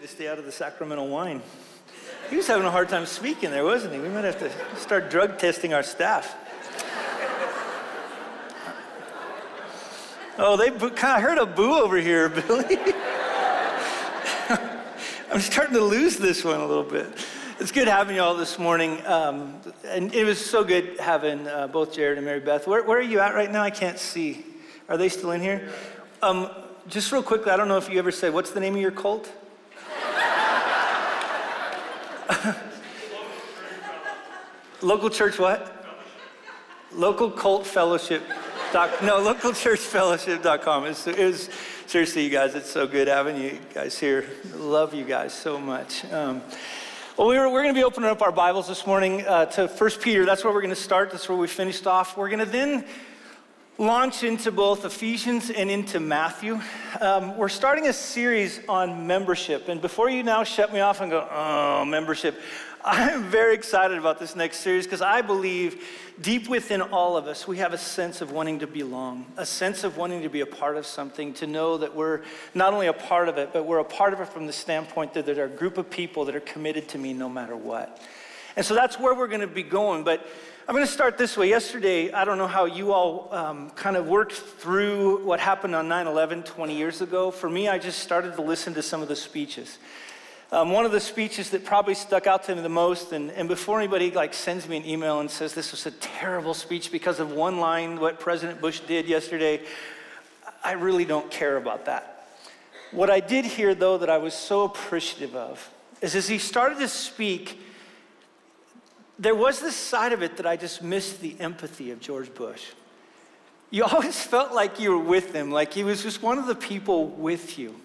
to stay out of the sacramental wine. He was having a hard time speaking there, wasn't he? We might have to start drug testing our staff. Oh, they kind of heard a boo over here, Billy. I'm starting to lose this one a little bit. It's good having you all this morning. Um, and it was so good having uh, both Jared and Mary Beth. Where, where, are you at right now? I can't see. Are they still in here? Um, just real quickly, I don't know if you ever said, what's the name of your cult? Local church what? Local cult fellowship. Doc, no, localchurchfellowship.com. It's, it was, seriously, you guys, it's so good having you guys here. Love you guys so much. Um, well, we were, we're going to be opening up our Bibles this morning uh, to 1 Peter. That's where we're going to start. That's where we finished off. We're going to then launch into both Ephesians and into Matthew. Um, we're starting a series on membership. And before you now shut me off and go, oh, membership, I'm very excited about this next series because I believe deep within all of us, we have a sense of wanting to belong, a sense of wanting to be a part of something, to know that we're not only a part of it, but we're a part of it from the standpoint that there are a group of people that are committed to me no matter what. And so that's where we're going to be going. But I'm going to start this way. Yesterday, I don't know how you all um, kind of worked through what happened on 9 11 20 years ago. For me, I just started to listen to some of the speeches. Um, one of the speeches that probably stuck out to me the most, and, and before anybody like sends me an email and says this was a terrible speech because of one line, what President Bush did yesterday, I really don't care about that. What I did hear, though, that I was so appreciative of, is as he started to speak, there was this side of it that I just missed the empathy of George Bush. You always felt like you were with him, like he was just one of the people with you.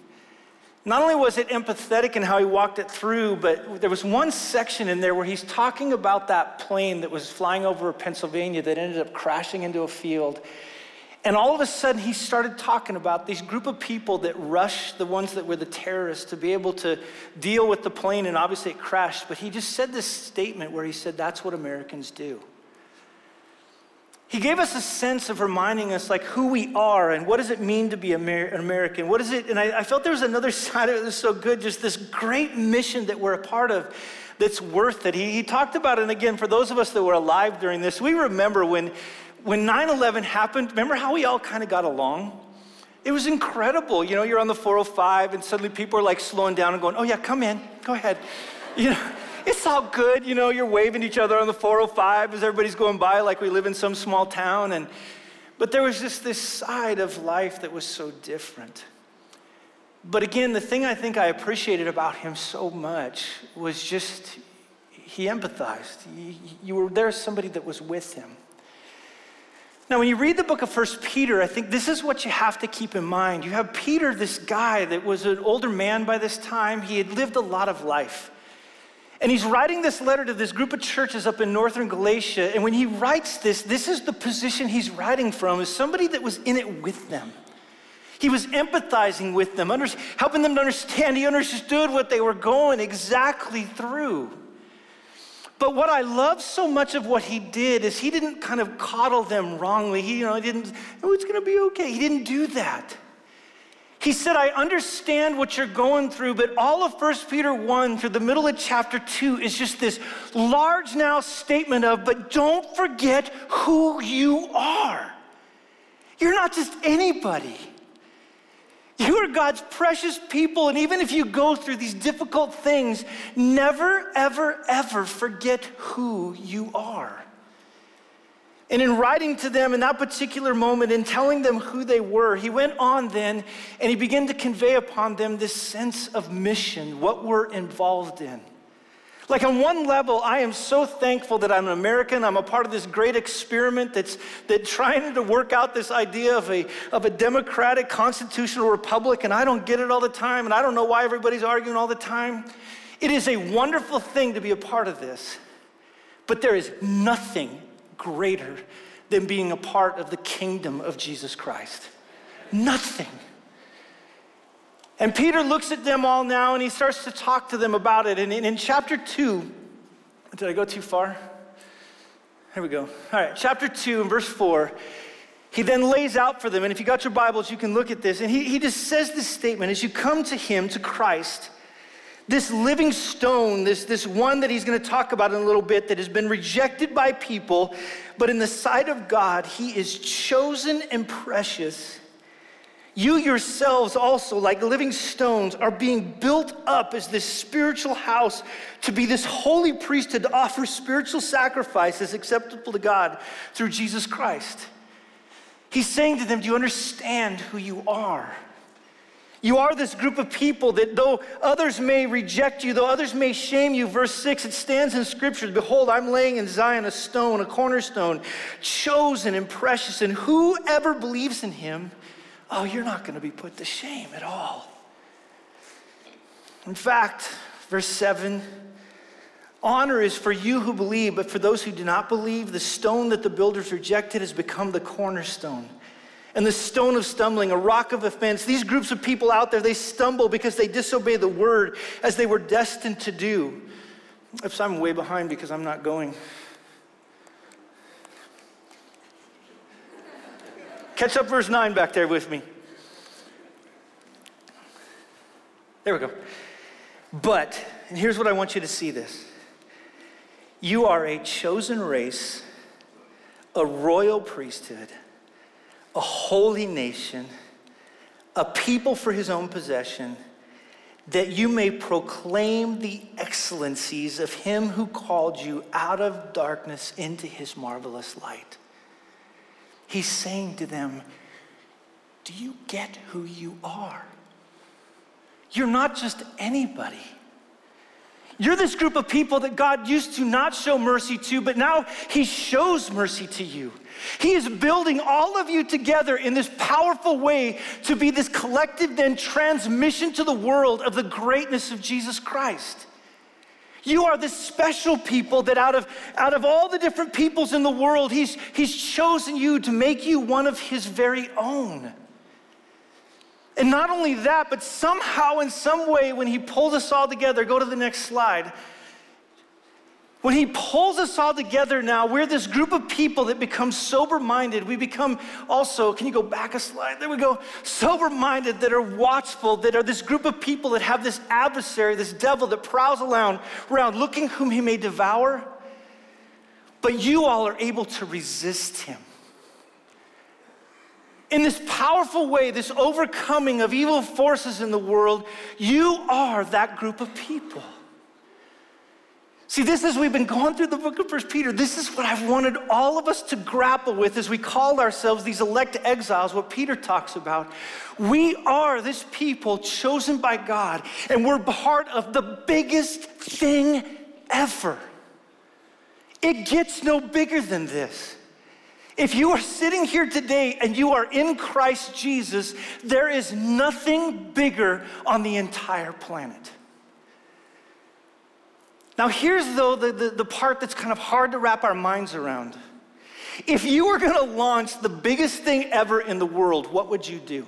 Not only was it empathetic in how he walked it through, but there was one section in there where he's talking about that plane that was flying over Pennsylvania that ended up crashing into a field. And all of a sudden, he started talking about these group of people that rushed the ones that were the terrorists to be able to deal with the plane, and obviously it crashed. But he just said this statement where he said, That's what Americans do. He gave us a sense of reminding us like who we are and what does it mean to be Amer- an American? What is it? And I, I felt there was another side of it that's so good, just this great mission that we're a part of that's worth it. He, he talked about it, and again, for those of us that were alive during this, we remember when, when 9-11 happened, remember how we all kind of got along? It was incredible. You know, you're on the 405 and suddenly people are like slowing down and going, oh yeah, come in, go ahead. You know, it's all good. You know, you're waving each other on the 405 as everybody's going by like we live in some small town. And, but there was just this side of life that was so different. But again, the thing I think I appreciated about him so much was just he empathized. You were there, somebody that was with him. Now, when you read the book of First Peter, I think this is what you have to keep in mind. You have Peter, this guy that was an older man by this time. He had lived a lot of life. And he's writing this letter to this group of churches up in northern Galatia. And when he writes this, this is the position he's writing from, is somebody that was in it with them. He was empathizing with them, helping them to understand. He understood what they were going exactly through. But what I love so much of what he did is he didn't kind of coddle them wrongly. He, you know, he didn't, oh, it's going to be okay. He didn't do that. He said, I understand what you're going through, but all of 1 Peter 1 through the middle of chapter 2 is just this large now statement of, but don't forget who you are. You're not just anybody. You are God's precious people, and even if you go through these difficult things, never, ever, ever forget who you are. And in writing to them in that particular moment and telling them who they were, he went on then and he began to convey upon them this sense of mission, what we're involved in. Like, on one level, I am so thankful that I'm an American. I'm a part of this great experiment that's that trying to work out this idea of a, of a democratic constitutional republic, and I don't get it all the time, and I don't know why everybody's arguing all the time. It is a wonderful thing to be a part of this, but there is nothing greater than being a part of the kingdom of Jesus Christ. Nothing. And Peter looks at them all now and he starts to talk to them about it. And in, chapter 2, did I go too far? Here we go. All right, chapter 2 and verse 4. He then lays out for them, and if you got your Bibles, you can look at this. And he, he just says this statement as you come to him, to Christ, this living stone, this, this one that he's going to talk about in a little bit, that has been rejected by people, but in the sight of God, he is chosen and precious. You yourselves also, like living stones, are being built up as this spiritual house to be this holy priesthood to offer spiritual sacrifices acceptable to God through Jesus Christ. He's saying to them, Do you understand who you are? You are this group of people that though others may reject you, though others may shame you, verse 6, it stands in scripture Behold, I'm laying in Zion a stone, a cornerstone, chosen and precious, and whoever believes in him, oh, you're not going to be put to shame at all. In fact, verse 7, honor is for you who believe, but for those who do not believe, the stone that the builders rejected has become the cornerstone and the stone of stumbling, a rock of offense. These groups of people out there, they stumble because they disobey the word as they were destined to do. Oops, I'm way behind because I'm not going. Catch up verse 9 back there with me. There we go. But, and here's what I want you to see this you are a chosen race, a royal priesthood a holy nation, a people for his own possession, that you may proclaim the excellencies of him who called you out of darkness into his marvelous light. He's saying to them, Do you get who you are? You're not just anybody. You're this group of people that God used to not show mercy to, but now He shows mercy to you. He is building all of you together in this powerful way to be this collective, then transmission to the world of the greatness of Jesus Christ. You are the special people that out of, out of all the different peoples in the world, he's, he's chosen you to make you one of His very own. And not only that, but somehow, in some way, when he pulls us all together, go to the next slide. When he pulls us all together now, we're this group of people that become sober minded. We become also, can you go back a slide? There we go. Sober minded, that are watchful, that are this group of people that have this adversary, this devil that prowls around, around looking whom he may devour. But you all are able to resist him in this powerful way, this overcoming of evil forces in the world, you are that group of people. See, this is, we've been going through the book of First Peter. This is what I've wanted all of us to grapple with as we call ourselves these elect exiles, what Peter talks about. We are this people chosen by God, and we're part of the biggest thing ever. It gets no bigger than this. If you are sitting here today and you are in Christ Jesus, there is nothing bigger on the entire planet. Now, here's though the, the, the, part that's kind of hard to wrap our minds around. If you were gonna launch the biggest thing ever in the world, what would you do?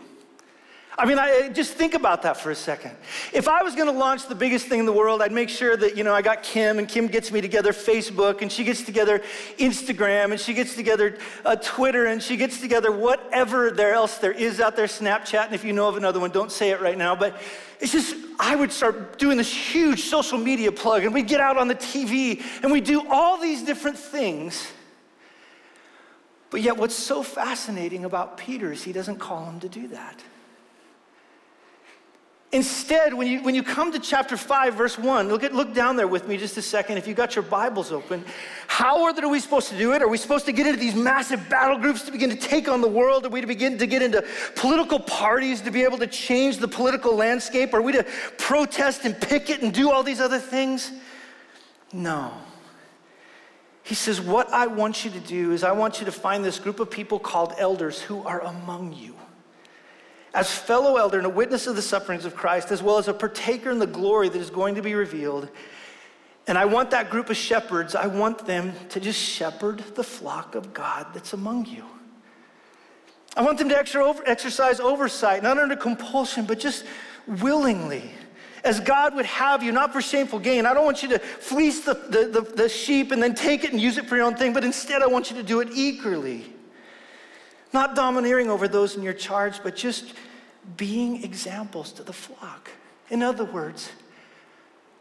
I mean, I, just think about that for a second. If I was going to launch the biggest thing in the world, I'd make sure that, you know, I got Kim, and Kim gets me together Facebook, and she gets together Instagram, and she gets together uh, Twitter, and she gets together whatever there else there is out there, Snapchat. And if you know of another one, don't say it right now. But it's just, I would start doing this huge social media plug, and we'd get out on the TV, and we do all these different things. But yet, what's so fascinating about Peter is he doesn't call him to do that. Instead, when you, when you come to chapter 5, verse 1, look, at, look down there with me just a second if you got your Bibles open. How are we supposed to do it? Are we supposed to get into these massive battle groups to begin to take on the world? Are we to begin to get into political parties to be able to change the political landscape? Are we to protest and picket and do all these other things? No. He says, What I want you to do is I want you to find this group of people called elders who are among you as fellow elder and a witness of the sufferings of Christ, as well as a partaker in the glory that is going to be revealed. And I want that group of shepherds, I want them to just shepherd the flock of God that's among you. I want them to exercise oversight, not under compulsion, but just willingly, as God would have you, not for shameful gain. I don't want you to fleece the, the, the, the sheep and then take it and use it for your own thing, but instead I want you to do it eagerly not domineering over those in your charge, but just being examples to the flock. In other words,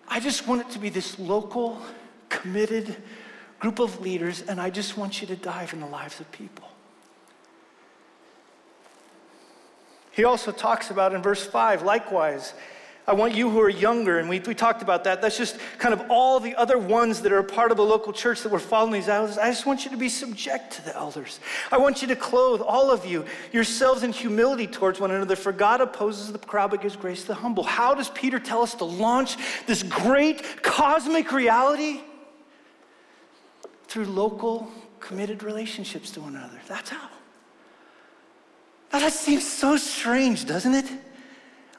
I just want it to be this local, committed group of leaders, and I just want you to dive in the lives of people. He also talks about in verse 5, likewise, I want you who are younger, and we, we talked about that. That's just kind of all the other ones that are a part of a local church that we're following these elders. I just want you to be subject to the elders. I want you to clothe all of you yourselves in humility towards one another, for God opposes the proud but gives grace to the humble. How does Peter tell us to launch this great cosmic reality? Through local, committed relationships to one another. That's how. Now that seems so strange, doesn't it?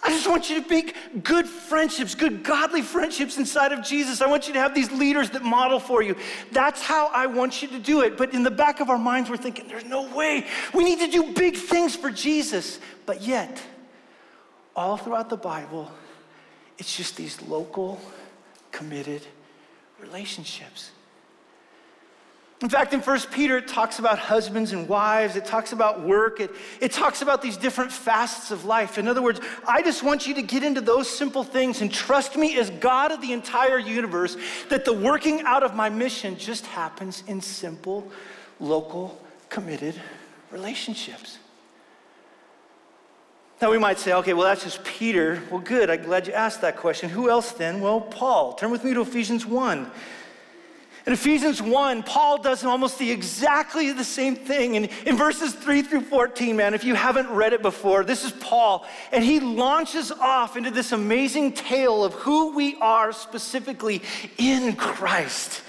I just want you to make good friendships, good godly friendships inside of Jesus. I want you to have these leaders that model for you. That's how I want you to do it. But in the back of our minds, we're thinking, there's no way. We need to do big things for Jesus. But yet, all throughout the Bible, it's just these local, committed relationships. In fact, in 1 Peter, it talks about husbands and wives, it talks about work, it, it talks about these different facets of life. In other words, I just want you to get into those simple things and trust me as God of the entire universe that the working out of my mission just happens in simple, local, committed relationships. Now we might say, okay, well, that's just Peter. Well, good. I'm glad you asked that question. Who else then? Well, Paul. Turn with me to Ephesians 1. In Ephesians 1, Paul does almost the exactly the same thing. And in verses 3 through 14, man, if you haven't read it before, this is Paul. And he launches off into this amazing tale of who we are specifically in Christ.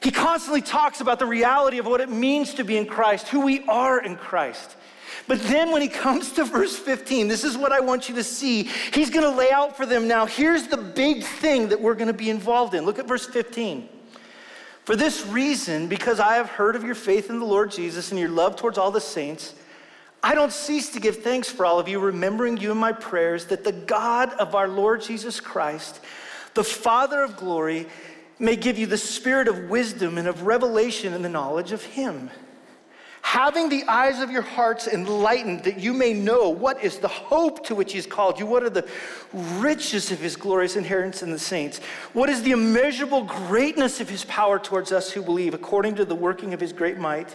He constantly talks about the reality of what it means to be in Christ, who we are in Christ. But then when he comes to verse 15, this is what I want you to see. He's going to lay out for them now. Here's the big thing that we're going to be involved in. Look at verse 15. For this reason, because I have heard of your faith in the Lord Jesus and your love towards all the saints, I don't cease to give thanks for all of you, remembering you in my prayers, that the God of our Lord Jesus Christ, the Father of glory, may give you the spirit of wisdom and of revelation in the knowledge of him having the eyes of your hearts enlightened, that you may know what is the hope to which he's called you, what are the riches of His glorious inheritance in the saints, what is the immeasurable greatness of His power towards us who believe, according to the working of His great might,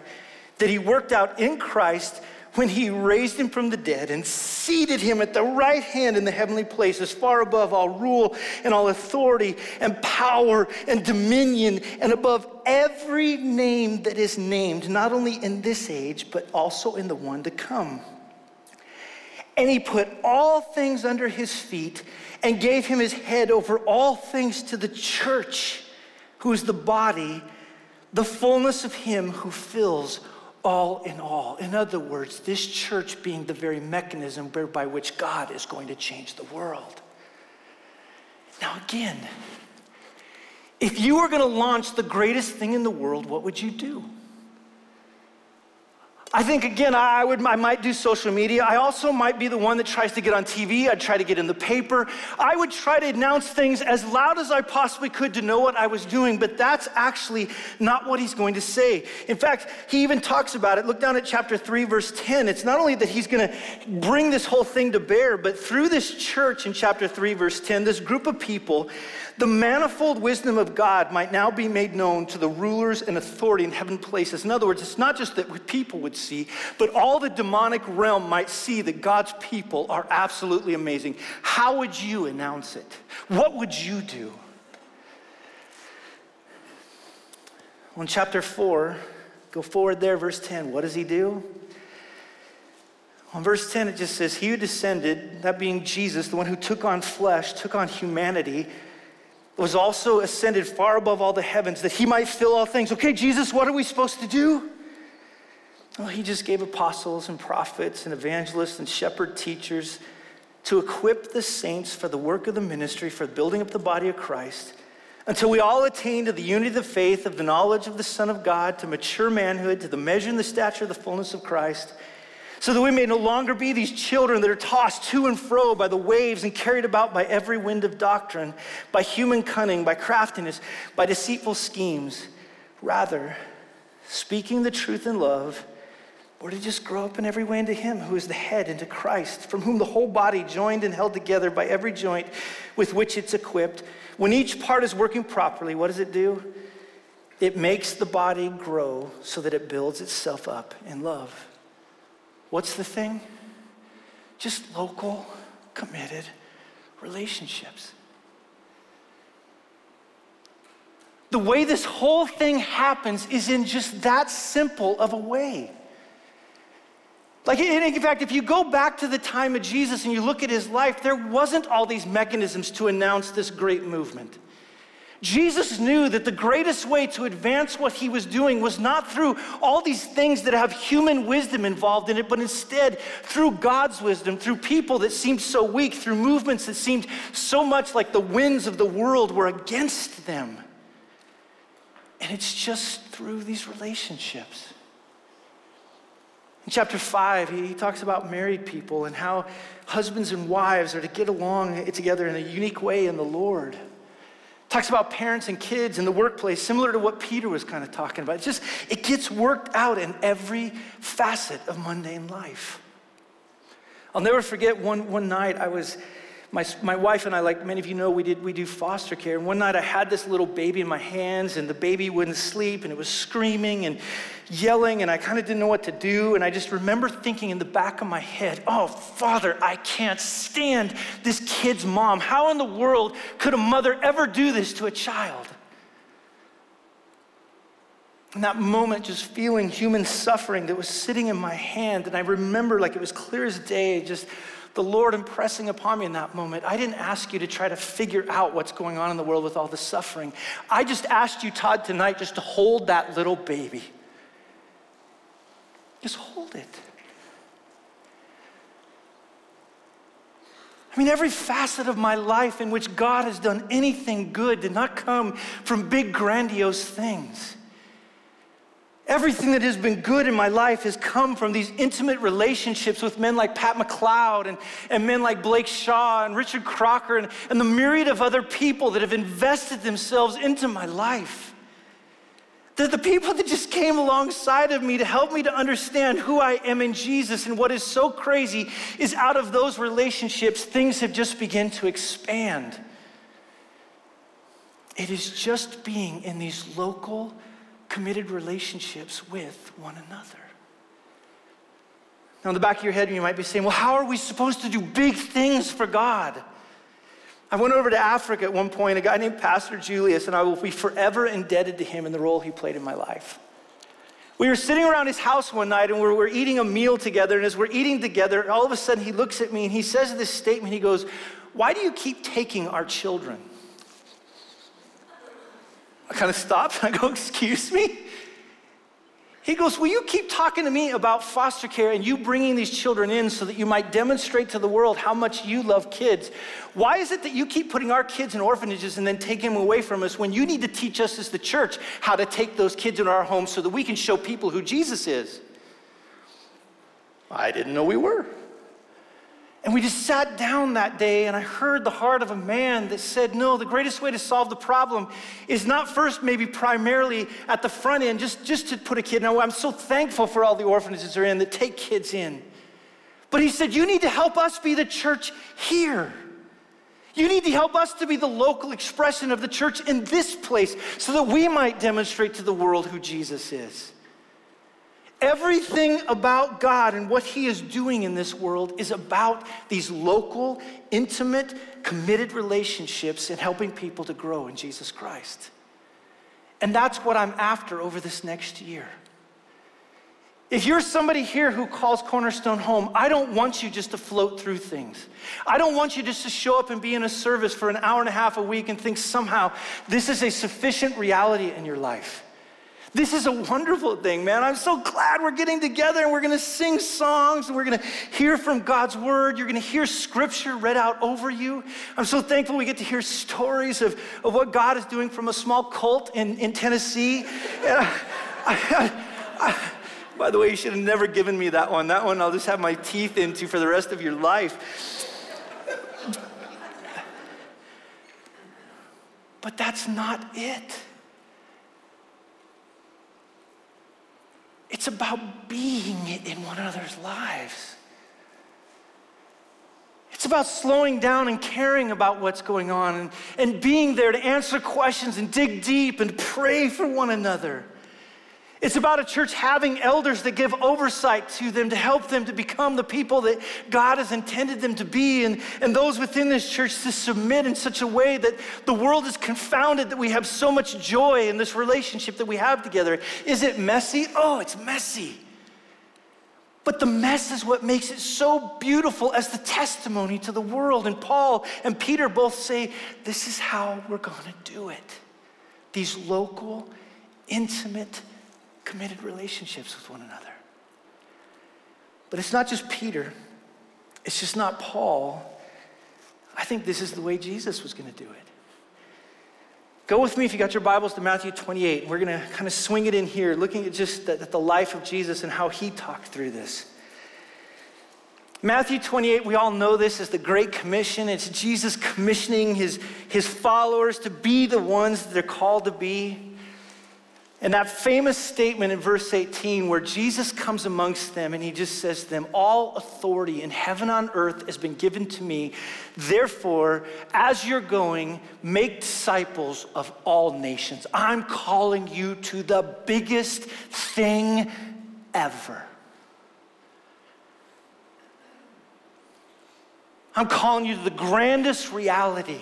that He worked out in Christ when he raised him from the dead and seated him at the right hand in the heavenly places, far above all rule and all authority and power and dominion, and above every name that is named, not only in this age, but also in the one to come. And he put all things under his feet and gave him his head over all things to the church, who is the body, the fullness of him who fills all in all. In other words, this church being the very mechanism by which God is going to change the world. Now, again, if you were going to launch the greatest thing in the world, what would you do? I think again, I would, I might do social media. I also might be the one that tries to get on TV. I'd try to get in the paper. I would try to announce things as loud as I possibly could to know what I was doing, but that's actually not what he's going to say. In fact, he even talks about it. Look down at chapter 3, verse 10. It's not only that he's going to bring this whole thing to bear, but through this church in chapter 3, verse 10, this group of people, the manifold wisdom of God might now be made known to the rulers and authority in heaven places. In other words, it's not just that people would see, but all the demonic realm might see that God's people are absolutely amazing. How would you announce it? What would you do? Well, in chapter 4, go forward there, verse 10, what does he do? On verse 10, it just says, He who descended, that being Jesus, the one who took on flesh, took on humanity, was also ascended far above all the heavens that he might fill all things. Okay, Jesus, what are we supposed to do? Well, he just gave apostles and prophets and evangelists and shepherd teachers to equip the saints for the work of the ministry, for building up the body of Christ, until we all attain to the unity of the faith, of the knowledge of the Son of God, to mature manhood, to the measure and the stature of the fullness of Christ so that we may no longer be these children that are tossed to and fro by the waves and carried about by every wind of doctrine, by human cunning, by craftiness, by deceitful schemes. Rather, speaking the truth in love, or to just grow up in every way into Him who is the head, into Christ, from whom the whole body, joined and held together by every joint with which it's equipped, when each part is working properly, what does it do? It makes the body grow so that it builds itself up in love. What's the thing? Just local, committed relationships. The way this whole thing happens is in just that simple of a way. Like, in fact, if you go back to the time of Jesus and you look at his life, there wasn't all these mechanisms to announce this great movement. Jesus knew that the greatest way to advance what he was doing was not through all these things that have human wisdom involved in it, but instead through God's wisdom, through people that seemed so weak, through movements that seemed so much like the winds of the world were against them. And it's just through these relationships. In chapter 5, he talks about married people and how husbands and wives are to get along together in a unique way in the Lord. Talks about parents and kids in the workplace, similar to what Peter was kind of talking about. It's just, it gets worked out in every facet of mundane life. I'll never forget one, one night I was my, my wife and I, like many of you know, we, did, we do foster care. And one night I had this little baby in my hands, and the baby wouldn't sleep, and it was screaming and yelling, and I kind of didn't know what to do. And I just remember thinking in the back of my head, oh, Father, I can't stand this kid's mom. How in the world could a mother ever do this to a child? In that moment, just feeling human suffering that was sitting in my hand. And I remember, like it was clear as day, just the Lord impressing upon me in that moment. I didn't ask you to try to figure out what's going on in the world with all the suffering. I just asked you, Todd, tonight just to hold that little baby. Just hold it. I mean, every facet of my life in which God has done anything good did not come from big, grandiose things. Everything that has been good in my life has come from these intimate relationships with men like Pat McLeod and, and men like Blake Shaw and Richard Crocker and, and the myriad of other people that have invested themselves into my life. They're the people that just came alongside of me to help me to understand who I am in Jesus. And what is so crazy is out of those relationships, things have just begun to expand. It is just being in these local committed relationships with one another. Now, in the back of your head, you might be saying, well, how are we supposed to do big things for God? I went over to Africa at one point, a guy named Pastor Julius, and I will be forever indebted to him in the role he played in my life. We were sitting around his house one night and we were eating a meal together. And as we're eating together, all of a sudden he looks at me and he says this statement. He goes, Why do you keep taking our children? I kind of stopped and I go, Excuse me? He goes, Will you keep talking to me about foster care and you bringing these children in so that you might demonstrate to the world how much you love kids? Why is it that you keep putting our kids in orphanages and then taking them away from us when you need to teach us as the church how to take those kids in our homes so that we can show people who Jesus is? I didn't know we were. And we just sat down that day, and I heard the heart of a man that said, No, the greatest way to solve the problem is not first, maybe primarily at the front end, just, just to put a kid. Now, I'm so thankful for all the orphanages that are in that take kids in. But he said, You need to help us be the church here. You need to help us to be the local expression of the church in this place so that we might demonstrate to the world who Jesus is. Everything about God and what He is doing in this world is about these local, intimate, committed relationships and helping people to grow in Jesus Christ. And that's what I'm after over this next year. If you're somebody here who calls Cornerstone home, I don't want you just to float through things. I don't want you just to show up and be in a service for an hour and a half a week and think somehow this is a sufficient reality in your life. This is a wonderful thing, man. I'm so glad we're getting together and we're going to sing songs and we're going to hear from God's word. You're going to hear scripture read out over you. I'm so thankful we get to hear stories of, of what God is doing from a small cult in, in Tennessee. I, I, I, by the way, you should have never given me that one. That one I'll just have my teeth into for the rest of your life. But that's not it. It's about being in one another's lives. It's about slowing down and caring about what's going on and, and being there to answer questions and dig deep and pray for one another. It's about a church having elders that give oversight to them to help them to become the people that God has intended them to be, and, and those within this church to submit in such a way that the world is confounded that we have so much joy in this relationship that we have together. Is it messy? Oh, it's messy. But the mess is what makes it so beautiful as the testimony to the world. And Paul and Peter both say, This is how we're going to do it. These local, intimate, committed relationships with one another. But it's not just Peter, it's just not Paul. I think this is the way Jesus was going to do it. Go with me if you got your Bibles to Matthew 28. We're going to kind of swing it in here, looking at just the, the life of Jesus and how he talked through this. Matthew 28, we all know this as the Great Commission. It's Jesus commissioning his, his followers to be the ones that they're called to be. And that famous statement in verse 18 where Jesus comes amongst them and he just says to them, All authority in heaven and earth has been given to me. Therefore, as you're going, make disciples of all nations. I'm calling you to the biggest thing ever. I'm calling you to the grandest reality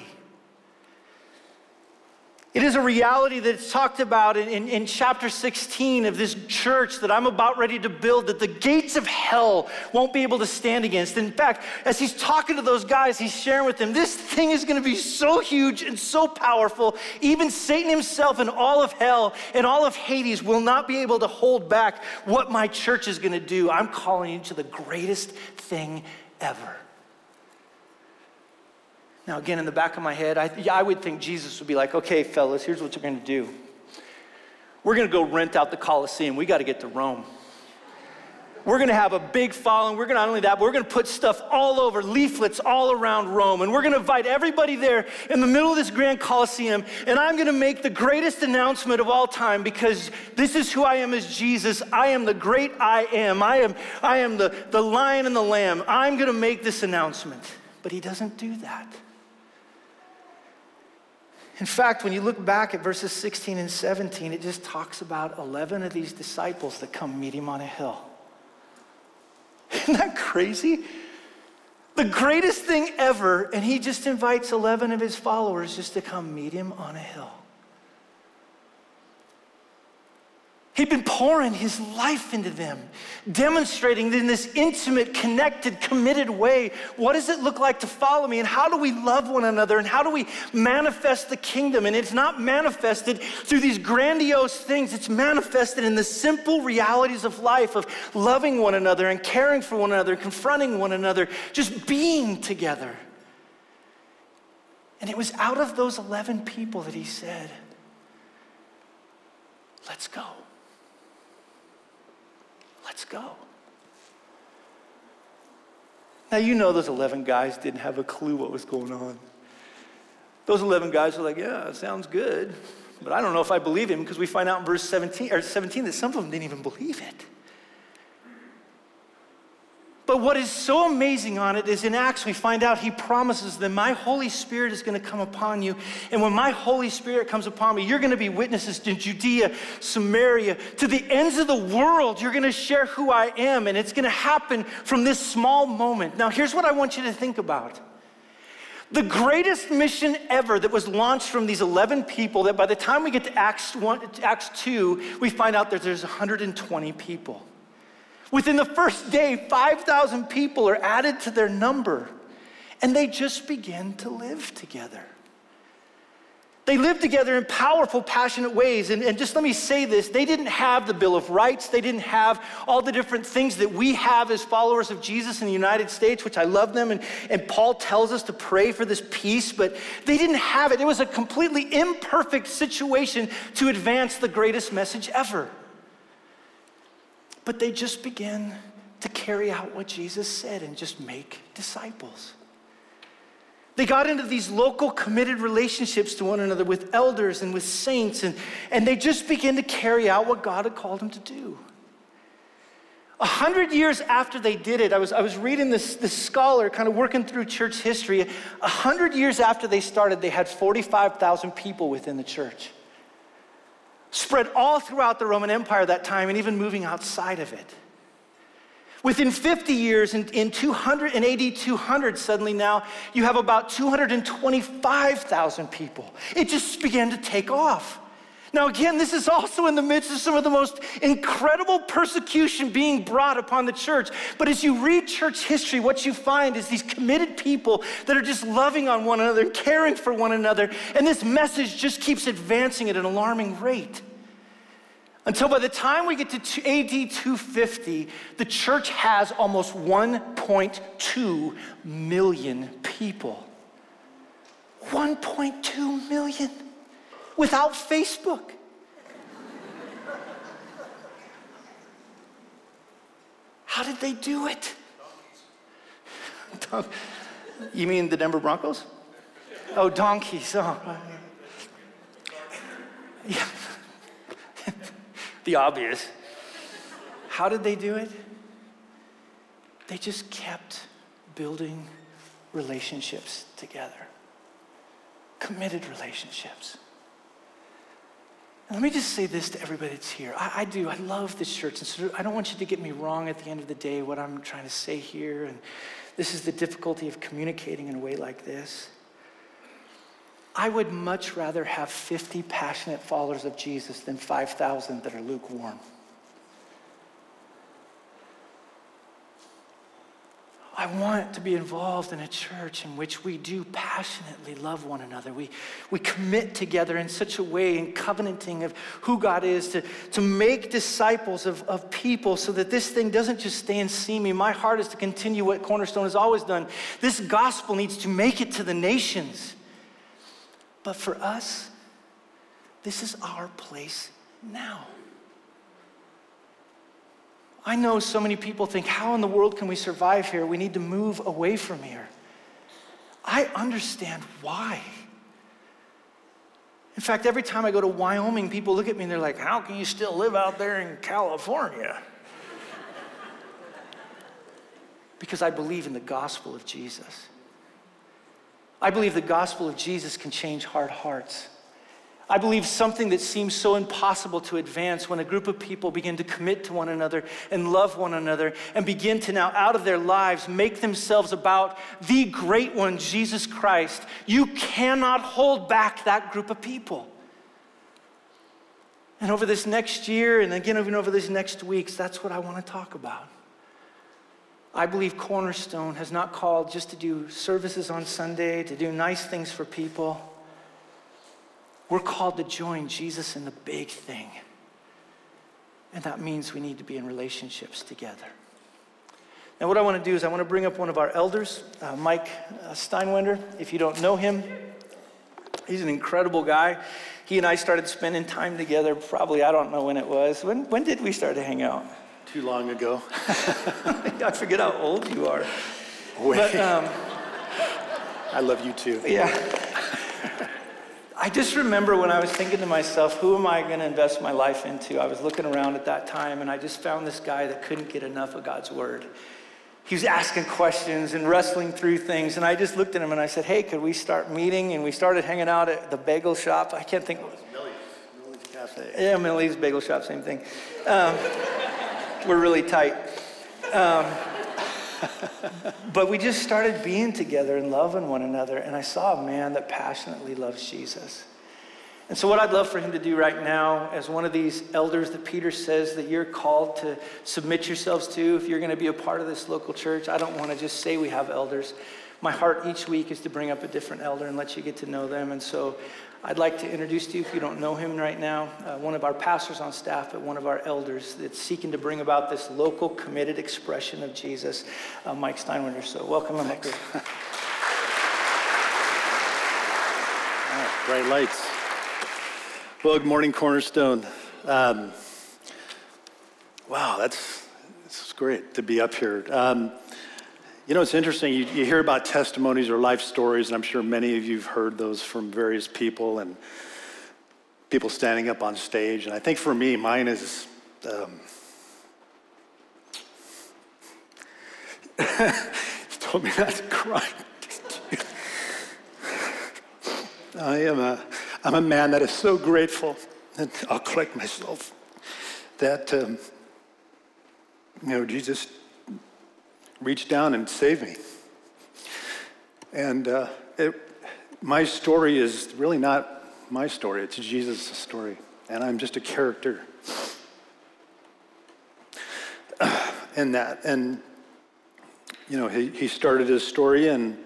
it is a reality that's talked about in, in, in, chapter 16 of this church that I'm about ready to build that the gates of hell won't be able to stand against. In fact, as he's talking to those guys, he's sharing with them this thing is going to be so huge and so powerful, even Satan himself and all of hell and all of Hades will not be able to hold back what my church is going to do. I'm calling you to the greatest thing ever. Now, again, in the back of my head, I, yeah, I would think Jesus would be like, okay, fellas, here's what you're going to do. We're going to go rent out the Colosseum. We got to get to Rome. We're going to have a big following. We're going to not only that, but we're going to put stuff all over, leaflets all around Rome. And we're going to invite everybody there in the middle of this grand Colosseum. And I'm going to make the greatest announcement of all time because this is who I am as Jesus. I am the great I am. I am, I am the, the lion and the lamb. I'm going to make this announcement. But he doesn't do that. In fact, when you look back at verses 16 and 17, it just talks about 11 of these disciples that come meet him on a hill. Isn't that crazy? The greatest thing ever, and he just invites 11 of his followers just to come meet him on a hill. He'd been pouring his life into them, demonstrating in this intimate, connected, committed way what does it look like to follow me and how do we love one another and how do we manifest the kingdom. And it's not manifested through these grandiose things, it's manifested in the simple realities of life of loving one another and caring for one another, confronting one another, just being together. And it was out of those 11 people that he said, Let's go. Let's go. Now, you know those 11 guys didn't have a clue what was going on. Those 11 guys were like, yeah, sounds good, but I don't know if I believe him because we find out in verse 17, or 17 that some of them didn't even believe it. But what is so amazing on it is in Acts, we find out he promises them, My Holy Spirit is going to come upon you. And when my Holy Spirit comes upon me, you're going to be witnesses to Judea, Samaria, to the ends of the world. You're going to share who I am. And it's going to happen from this small moment. Now, here's what I want you to think about. The greatest mission ever that was launched from these 11 people, that by the time we get to Acts, 1, Acts 2, we find out that there's 120 people. Within the first day, 5,000 people are added to their number, and they just begin to live together. They live together in powerful, passionate ways. And, and, just let me say this they didn't have the Bill of Rights, they didn't have all the different things that we have as followers of Jesus in the United States, which I love them. And, and Paul tells us to pray for this peace, but they didn't have it. It was a completely imperfect situation to advance the greatest message ever. But they just began to carry out what Jesus said and just make disciples. They got into these local committed relationships to one another with elders and with saints, and, and they just began to carry out what God had called them to do. A hundred years after they did it, I was, I was reading this, this scholar kind of working through church history. A hundred years after they started, they had 45,000 people within the church. Spread all throughout the Roman Empire that time and even moving outside of it. Within 50 years, in, in 200 and AD 200, suddenly now you have about 225,000 people. It just began to take off. Now, again, this is also in the midst of some of the most incredible persecution being brought upon the church. But as you read church history, what you find is these committed people that are just loving on one another caring for one another. And this message just keeps advancing at an alarming rate. Until by the time we get to AD 250, the church has almost 1.2 million people. 1.2 million without Facebook. How did they do it? You mean the Denver Broncos? Oh, donkeys. Oh. Yeah. the obvious. How did they do it? They just kept building relationships together, committed relationships. Let me just say this to everybody that's here. I, I, do. I love this church. And so I don't want you to get me wrong at the end of the day what I'm trying to say here. And this is the difficulty of communicating in a way like this. I would much rather have 50 passionate followers of Jesus than 5,000 that are lukewarm. I want to be involved in a church in which we do passionately love one another. We, we commit together in such a way, in covenanting of who God is, to, to make disciples of, of people so that this thing doesn't just stay and see me. My heart is to continue what Cornerstone has always done. This gospel needs to make it to the nations. But for us, this is our place now. I know so many people think, how in the world can we survive here? We need to move away from here. I understand why. In fact, every time I go to Wyoming, people look at me and they're like, how can you still live out there in California? because I believe in the gospel of Jesus. I believe the gospel of Jesus can change hard hearts. I believe something that seems so impossible to advance when a group of people begin to commit to one another and love one another and begin to now, out of their lives, make themselves about the great one, Jesus Christ. You cannot hold back that group of people. And over this next year, and again, even over these next weeks, that's what I want to talk about. I believe Cornerstone has not called just to do services on Sunday, to do nice things for people. We're called to join Jesus in the big thing. And that means we need to be in relationships together. Now, what I want to do is I want to bring up one of our elders, uh, Mike uh, Steinwender. If you don't know him, he's an incredible guy. He and I started spending time together, probably, I don't know when it was. When, when did we start to hang out? Too long ago. I forget how old you are. Wait. But, um, I love you too. Yeah. I just remember when I was thinking to myself, who am I going to invest my life into? I was looking around at that time and I just found this guy that couldn't get enough of God's word. He was asking questions and wrestling through things. And I just looked at him and I said, hey, could we start meeting? And we started hanging out at the bagel shop. I can't think. Oh, Millie's. Millie's Cafe. Yeah, Millie's Bagel Shop, same thing. Um, we're really tight. Um, but we just started being together and loving one another. And I saw a man that passionately loves Jesus. And so, what I'd love for him to do right now, as one of these elders that Peter says that you're called to submit yourselves to, if you're going to be a part of this local church, I don't want to just say we have elders. My heart each week is to bring up a different elder and let you get to know them. And so, I'd like to introduce to you, if you don't know him right now, uh, one of our pastors on staff at one of our elders that's seeking to bring about this local committed expression of Jesus, uh, Mike Steinwinder. So welcome up here. bright lights. Well, good morning, Cornerstone. Um, wow, that's, that's great to be up here. Um, you know, it's interesting. You, you, hear about testimonies or life stories, and I'm sure many of you have heard those from various people and people standing up on stage. And I think for me, mine is um, told me not to cry. I am a, I'm a man that is so grateful, and I'll collect myself, that, um, you know, Jesus reached down and saved me. And uh, it, my story is really not my story, it's Jesus' story. And I'm just a character in that. And, you know, he, he started his story, and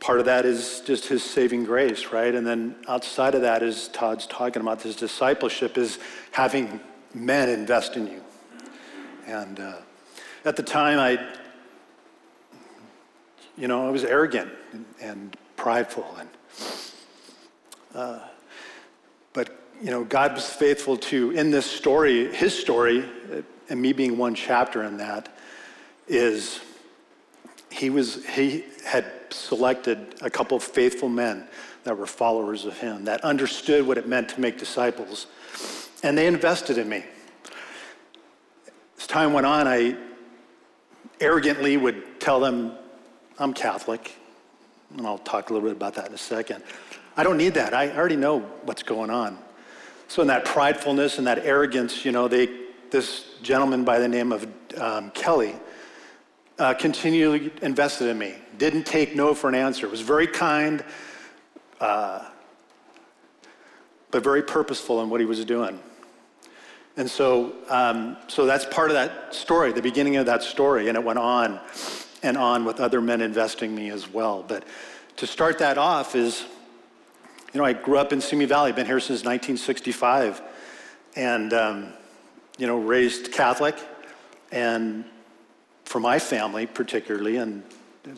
part of that is just his saving grace, right? And then outside of that is Todd's talking about, this discipleship is having men invest in you. And uh, at the time, I, you know, I was arrogant and, and prideful. And, uh, but, you know, God was faithful to, in this story, his story, and me being one chapter in that, is he was he had selected a couple of faithful men that were followers of him that understood what it meant to make disciples and they invested in me as time went on i arrogantly would tell them i'm catholic and i'll talk a little bit about that in a second. I don't need that. I already know what's going on. So in that pridefulness and that arrogance you know they this gentleman by the name of um, kelly uh, continually invested in me, didn't take no for an answer, was very kind, uh, but very purposeful in what he was doing. And so, um, so that's part of that story, the beginning of that story, and it went on and on with other men investing me as well. But to start that off is, you know, I grew up in Simi Valley, been here since 1965, and um, you know, raised Catholic, and for my family particularly, and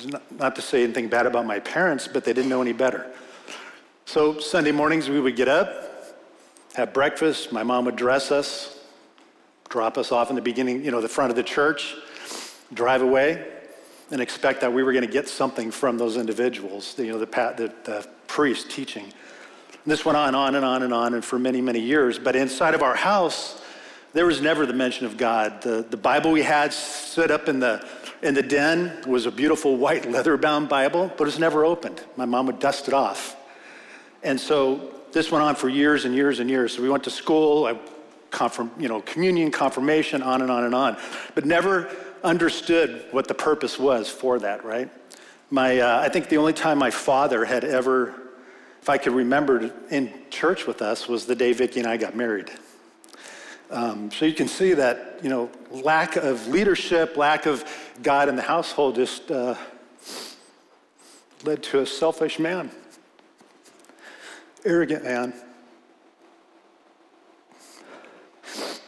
not, not to say anything bad about my parents, but they didn't know any better. So Sunday mornings we would get up, have breakfast. My mom would dress us, drop us off in the beginning, you know, the front of the church, drive away, and expect that we were going to get something from those individuals, you know, the, the, the priest teaching. And this went on, on and on and on, and for many, many years. But inside of our house, there was never the mention of God. The, the Bible we had stood up in the, in the den was a beautiful white leather bound Bible, but it was never opened. My mom would dust it off. And so this went on for years and years and years. So we went to school, I, confirm, you know, communion, confirmation, on and on and on, but never understood what the purpose was for that, right? My, uh, I think the only time my father had ever, if I could remember in church with us, was the day Vicki and I got married. Um, so you can see that, you know, lack of leadership, lack of God in the household just uh, led to a selfish man, arrogant man.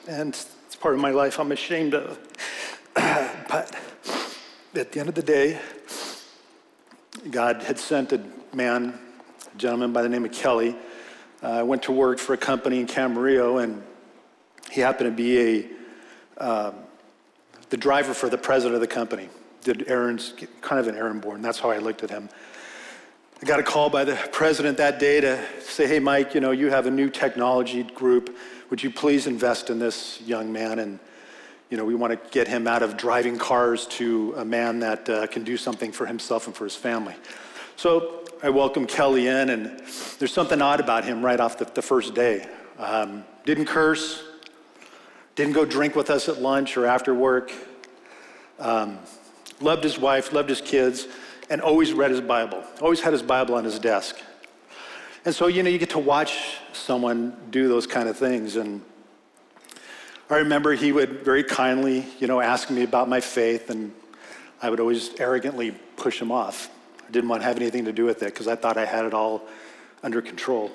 And it's part of my life I'm ashamed of. but at the end of the day, God had sent a man, a gentleman by the name of Kelly. I uh, went to work for a company in Camarillo, and he happened to be a, um, the driver for the president of the company, did errands, kind of an errand boy, that's how I looked at him. I got a call by the president that day to say, hey, Mike, you know, you have a new technology group. Would you please invest in this young man? And, you know, we want to get him out of driving cars to a man that uh, can do something for himself and for his family. So I welcome Kelly in, and there's something odd about him right off the, the first day. Um, didn't curse, didn't go drink with us at lunch or after work. Um, loved his wife, loved his kids, and always read his Bible. Always had his Bible on his desk. And so, you know, you get to watch someone do those kind of things. And I remember he would very kindly, you know, ask me about my faith, and I would always arrogantly push him off. I didn't want to have anything to do with it because I thought I had it all under control.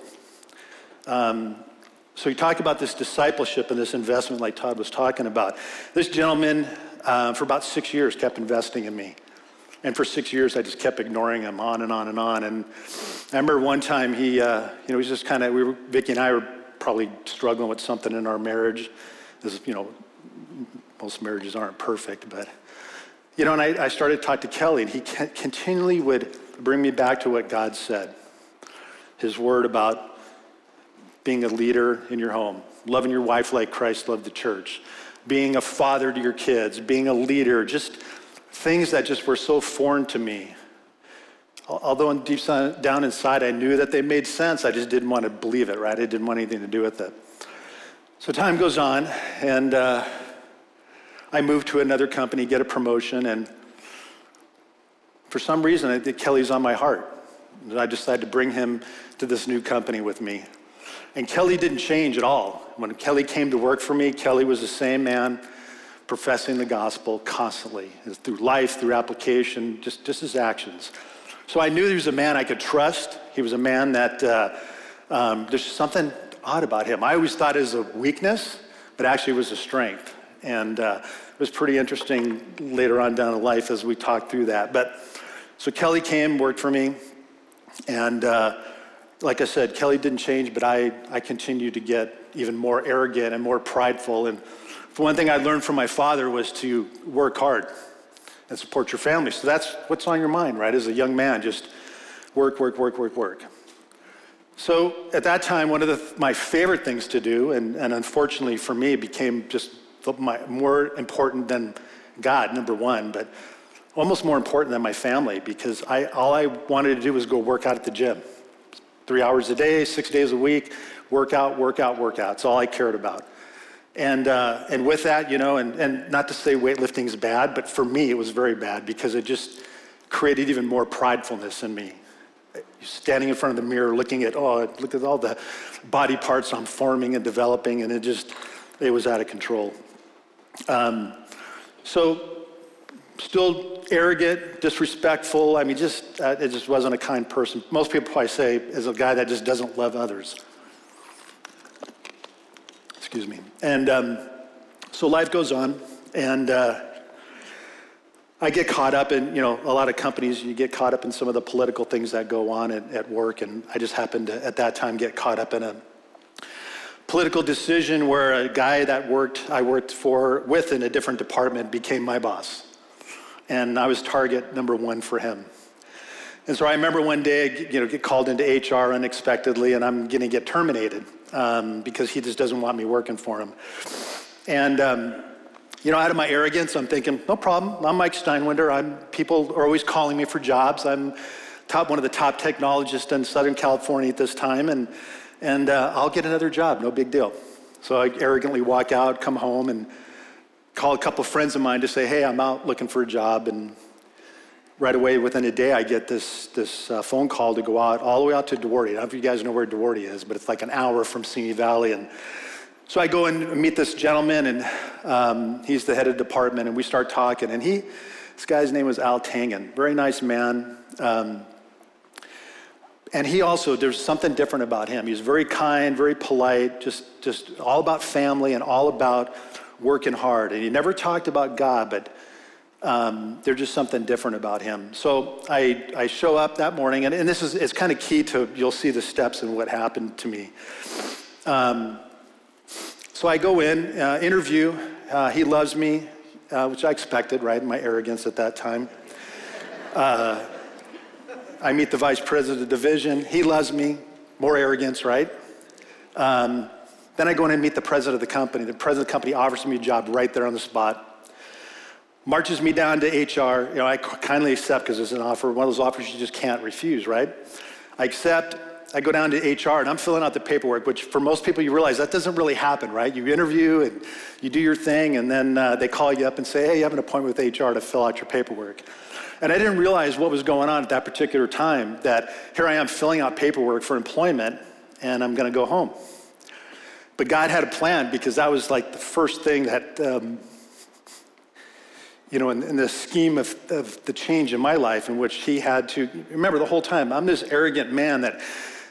Um, so you talk about this discipleship and this investment, like Todd was talking about. This gentleman, uh, for about six years, kept investing in me. And for six years, I just kept ignoring him on and on and on. And I remember one time he, uh, you know, he was just kind of, we were, Vicki and I were probably struggling with something in our marriage. This, you know, most marriages aren't perfect, but, you know, and I, I started to talk to Kelly, and he continually would bring me back to what God said. His word about being a leader in your home, loving your wife like Christ loved the church, being a father to your kids, being a leader, just things that just were so foreign to me. Although deep down inside I knew that they made sense, I just didn't want to believe it, right? I didn't want anything to do with it. So time goes on, and uh, I move to another company, get a promotion, and for some reason, I think Kelly's on my heart. And I decided to bring him to this new company with me. And Kelly didn't change at all. When Kelly came to work for me, Kelly was the same man professing the gospel constantly through life, through application, just, just his actions. So I knew he was a man I could trust. He was a man that uh, um, there's something odd about him. I always thought it was a weakness, but actually it was a strength. And uh, it was pretty interesting later on down in life as we talked through that. But so Kelly came, worked for me, and uh, like I said, Kelly didn't change, but I, I continued to get even more arrogant and more prideful. And for one thing I learned from my father was to work hard and support your family. So that's what's on your mind, right? As a young man, just work, work, work, work, work. So at that time, one of the, my favorite things to do, and, and unfortunately for me, became just my, more important than God, number one, but almost more important than my family because I, all I wanted to do was go work out at the gym three hours a day, six days a week, workout, workout, workout. It's all I cared about. And, uh, and with that, you know, and, and not to say weightlifting is bad, but for me, it was very bad because it just created even more pridefulness in me. Standing in front of the mirror, looking at, oh, look at all the body parts I'm forming and developing, and it just, it was out of control. Um, so still arrogant, disrespectful. I mean, just uh, it just wasn't a kind person. Most people probably say is a guy that just doesn't love others. Excuse me. And um, so life goes on, and uh, I get caught up in you know a lot of companies. You get caught up in some of the political things that go on at, at work, and I just happened to at that time get caught up in a political decision where a guy that worked I worked for with in a different department became my boss and I was target number one for him. And so I remember one day, you know, get called into HR unexpectedly, and I'm going to get terminated um, because he just doesn't want me working for him. And um, you know, out of my arrogance, I'm thinking, no problem. I'm Mike Steinwinder. I'm people are always calling me for jobs. I'm top one of the top technologists in Southern California at this time, and and uh, I'll get another job. No big deal. So I arrogantly walk out, come home, and call a couple friends of mine to say, hey, I'm out looking for a job. And right away, within a day, I get this, this uh, phone call to go out all the way out to Duarte. I don't know if you guys know where Duarte is, but it's like an hour from Simi Valley. And so I go and meet this gentleman, and um, he's the head of department, and we start talking. And he, this guy's name was Al Tangen, very nice man. Um, and he also, there's something different about him. He's very kind, very polite, just, just all about family and all about working hard. And he never talked about God, but um, there's just something different about him. So I, I show up that morning, and, and this is it's kind of key to you'll see the steps and what happened to me. Um, so I go in, uh, interview. Uh, he loves me, uh, which I expected, right? My arrogance at that time. Uh, I meet the vice president of the division. He loves me. More arrogance, right? Um, then I go in and meet the president of the company. The president of the company offers me a job right there on the spot. Marches me down to HR. You know, I kindly accept because it's an offer, one of those offers you just can't refuse, right? I accept. I go down to HR and I'm filling out the paperwork, which for most people you realize that doesn't really happen, right? You interview and you do your thing, and then uh, they call you up and say, hey, you have an appointment with HR to fill out your paperwork. And I didn't realize what was going on at that particular time, that here I am filling out paperwork for employment, and I'm going to go home. But God had a plan because that was like the first thing that, um, you know, in, in the scheme of, of, the change in my life, in which He had to remember the whole time, I'm this arrogant man that,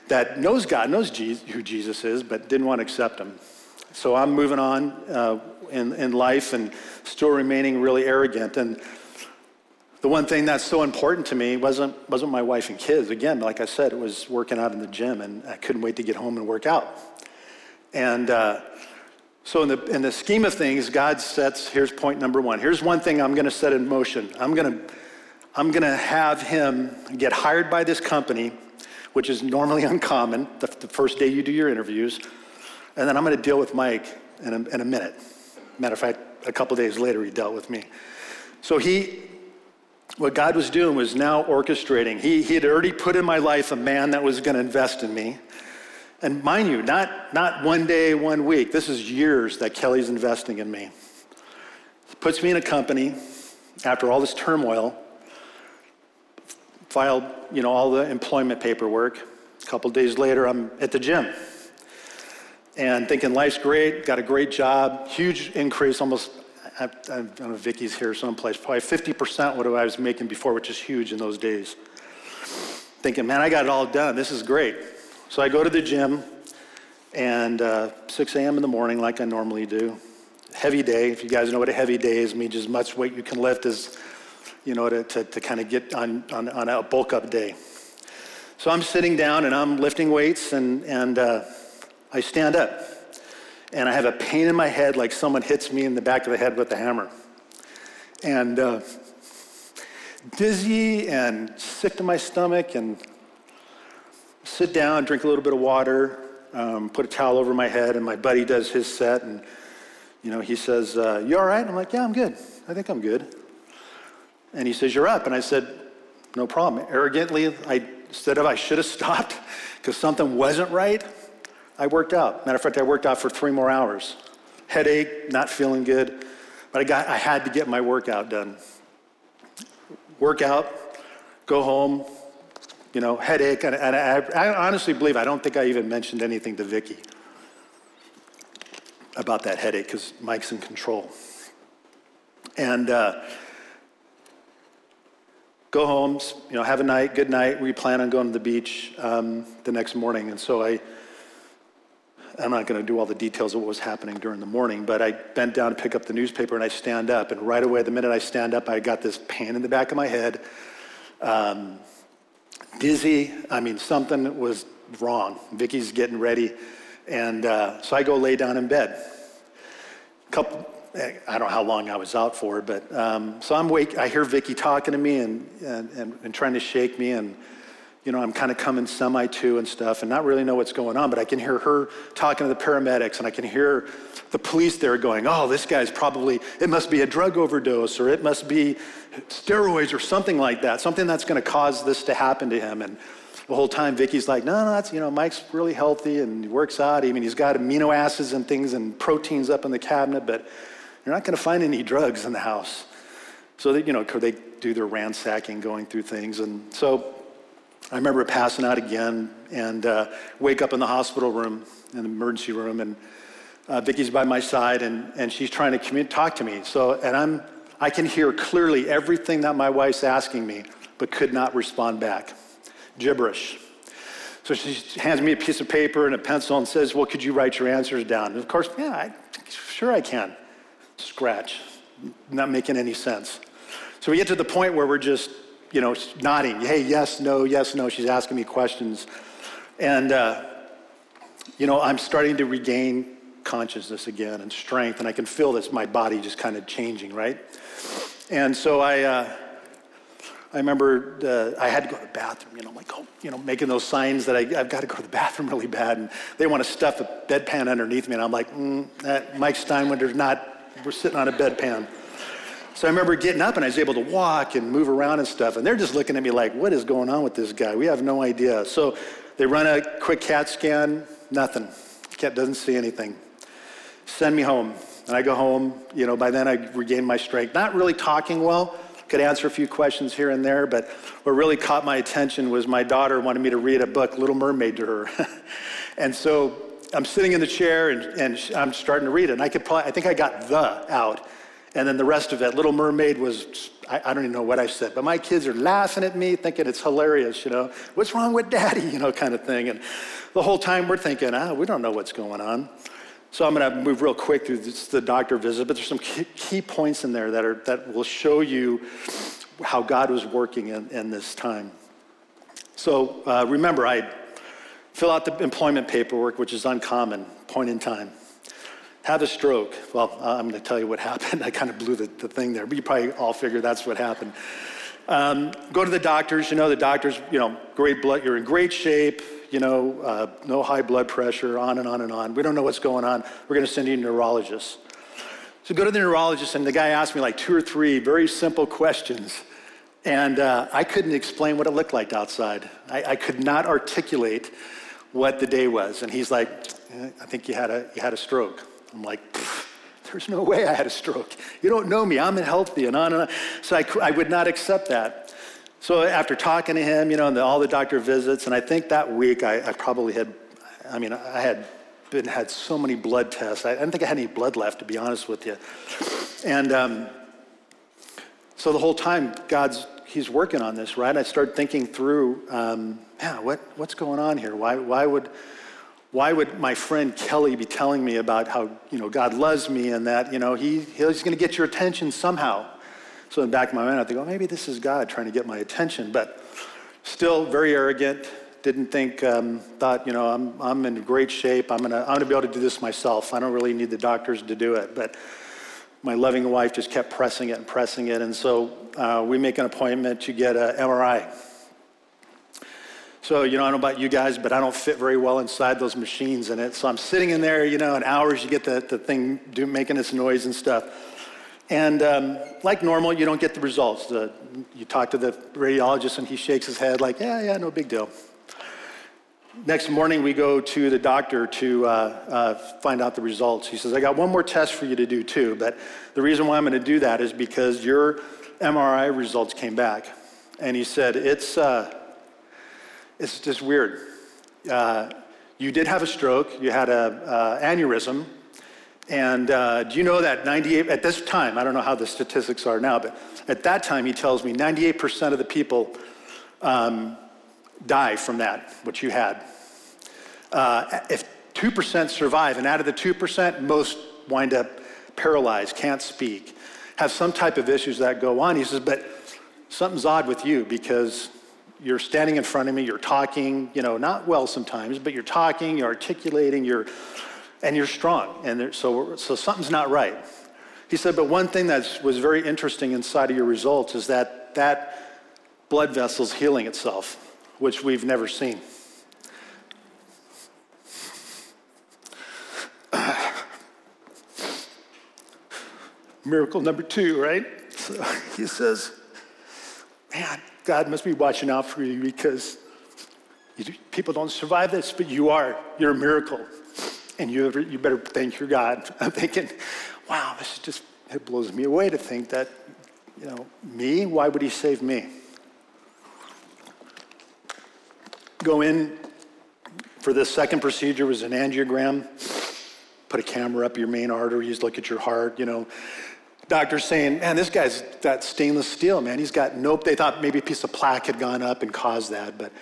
that knows God, knows Jesus, who Jesus is, but didn't want to accept Him. So I'm moving on uh, in, in life and still remaining really arrogant. And the one thing that's so important to me wasn't, wasn't my wife and kids. Again, like I said, it was working out in the gym, and I couldn't wait to get home and work out. And uh, so, in the, in the scheme of things, God sets here's point number one. Here's one thing I'm going to set in motion. I'm going to I'm going to have him get hired by this company, which is normally uncommon the, the first day you do your interviews. And then I'm going to deal with Mike in a, in a minute. Matter of fact, a couple days later, he dealt with me. So he, what God was doing was now orchestrating. He, he had already put in my life a man that was going to invest in me. And mind you, not, not one day, one week. This is years that Kelly's investing in me. Puts me in a company after all this turmoil, filed, you know, all the employment paperwork. A couple days later, I'm at the gym and thinking life's great, got a great job, huge increase, almost, I, I don't know, Vicky's here someplace, probably 50% what I was making before, which is huge in those days. Thinking, man, I got it all done. This is great. So I go to the gym, and uh, 6 a.m. in the morning, like I normally do. Heavy day. If you guys know what a heavy day is, means as much weight you can lift as, you know, to, to, to kind of get on, on, on, a bulk up day. So I'm sitting down and I'm lifting weights, and, and uh, I stand up and I have a pain in my head like someone hits me in the back of the head with a hammer. And uh, dizzy and sick to my stomach and sit down, drink a little bit of water, um, put a towel over my head, and my buddy does his set. And, you know, he says, uh, You all right? I'm like, Yeah, I'm good. I think I'm good. And he says, You're up. And I said, No problem. Arrogantly, I, instead of I should have stopped because something wasn't right, I worked out. Matter of fact, I worked out for three more hours. Headache, not feeling good, but I, got, I had to get my workout done. Workout, go home, you know, headache, and, and I, I, honestly believe I don't think I even mentioned anything to Vicky about that headache because Mike's in control. And uh, go home, you know, have a night, good night. We plan on going to the beach um, the next morning, and so I I'm not going to do all the details of what was happening during the morning, but I bent down to pick up the newspaper and I stand up. And right away, the minute I stand up, I got this pain in the back of my head, um, dizzy. I mean, something was wrong. Vicky's getting ready. And uh, so I go lay down in bed. Couple, I don't know how long I was out for, but um, so I'm wake. I hear Vicky talking to me and, and, and, and trying to shake me, and you know, I'm kind of coming semi to and stuff and not really know what's going on, but I can hear her talking to the paramedics and I can hear the police there going, oh, this guy's probably, it must be a drug overdose or it must be steroids or something like that, something that's going to cause this to happen to him. And the whole time, Vicky's like, no, no, that's, you know, Mike's really healthy and he works out. I mean, he's got amino acids and things and proteins up in the cabinet, but you're not going to find any drugs in the house. So, that, you know, they do their ransacking, going through things. And so I remember passing out again and uh, wake up in the hospital room, in the emergency room, and uh, Vicky's by my side and, and she's trying to commun- talk to me. So, and I'm, I can hear clearly everything that my wife's asking me, but could not respond back. Gibberish. So she hands me a piece of paper and a pencil and says, Well, could you write your answers down? And of course, yeah, I, sure I can. Scratch. Not making any sense. So we get to the point where we're just you know, nodding. Hey, yes, no, yes, no. She's asking me questions. And, uh, you know, I'm starting to regain consciousness again and strength, and I can feel this, my body just kind of changing, right? And so I, uh, I remember uh, I had to go to the bathroom, you know, like, oh, you know, making those signs that I, have got to go to the bathroom really bad. And they want to stuff a bedpan underneath me. And I'm like, mm, Mike Steinwinder's not, we're sitting on a bedpan. So I remember getting up and I was able to walk and move around and stuff. And they're just looking at me like, what is going on with this guy? We have no idea. So they run a quick CAT scan, nothing. Cat doesn't see anything. Send me home. And I go home, you know, by then I regained my strength. Not really talking well, could answer a few questions here and there, but what really caught my attention was my daughter wanted me to read a book, Little Mermaid, to her. and so I'm sitting in the chair and, and I'm starting to read it. And I could probably, I think I got the out. And then the rest of it, Little Mermaid was, I, I, don't even know what I said, but my kids are laughing at me, thinking it's hilarious, you know, what's wrong with daddy, you know, kind of thing. And the whole time we're thinking, ah, we don't know what's going on. So I'm going to move real quick through this, the doctor visit, but there's some key, points in there that, are, that will show you how God was working in, in this time. So uh, remember, I fill out the employment paperwork, which is uncommon, point in time have a stroke. Well, I'm going to tell you what happened. I kind of blew the, the thing there, but you probably all figure that's what happened. Um, go to the doctors. You know, the doctors, you know, great blood, you're in great shape, you know, uh, no high blood pressure, on and on and on. We don't know what's going on. We're going to send you a neurologist. So go to the neurologist, and the guy asked me like two or three very simple questions. And uh, I couldn't explain what it looked like outside. I, I, could not articulate what the day was. And he's like, eh, I think you had a, you had a stroke. I'm like, there's no way I had a stroke. You don't know me. I'm healthy and on and on. So I, I would not accept that. So after talking to him, you know, and the, all the doctor visits, and I think that week I, I probably had, I mean, I had been had so many blood tests. I, I didn't think I had any blood left, to be honest with you. And um, so the whole time, God's He's working on this, right? I started thinking through, um, yeah, what, what's going on here? Why, why would why would my friend Kelly be telling me about how you know God loves me and that you know he, he's going to get your attention somehow? So in the back of my mind, I think, oh, maybe this is God trying to get my attention, but still very arrogant. Didn't think, um, thought, you know, I'm, I'm in great shape. I'm gonna, I'm gonna be able to do this myself. I don't really need the doctors to do it. But my loving wife just kept pressing it and pressing it. And so uh, we make an appointment to get an MRI. So, you know, I don't know about you guys, but I don't fit very well inside those machines in it. So I'm sitting in there, you know, in hours, you get the, the thing do, making its noise and stuff. And um, like normal, you don't get the results. The, you talk to the radiologist and he shakes his head like, yeah, yeah, no big deal. Next morning, we go to the doctor to uh, uh, find out the results. He says, I got one more test for you to do too, but the reason why I'm going to do that is because your MRI results came back. And he said, it's, uh, it's just weird. Uh, you did have a stroke, you had an aneurysm, and uh, do you know that 98, at this time, I don't know how the statistics are now, but at that time, he tells me 98% of the people um, die from that, which you had. Uh, if 2% survive, and out of the 2%, most wind up paralyzed, can't speak, have some type of issues that go on. He says, but something's odd with you because you're standing in front of me, you're talking, you know, not well sometimes, but you're talking, you're articulating, you're, and you're strong. And there, so, so something's not right. He said, but one thing that was very interesting inside of your results is that that blood vessel's healing itself, which we've never seen. Miracle number two, right? So he says, man, God must be watching out for you because people don't survive this, but you are. You're a miracle. And you, you better thank your God. I'm thinking, wow, this is just, it blows me away to think that, you know, me, why would he save me? Go in for this second procedure was an angiogram. Put a camera up your main arteries, look at your heart, you know, doctor's saying, man, this guy's got stainless steel, man. He's got nope. They thought maybe a piece of plaque had gone up and caused that, but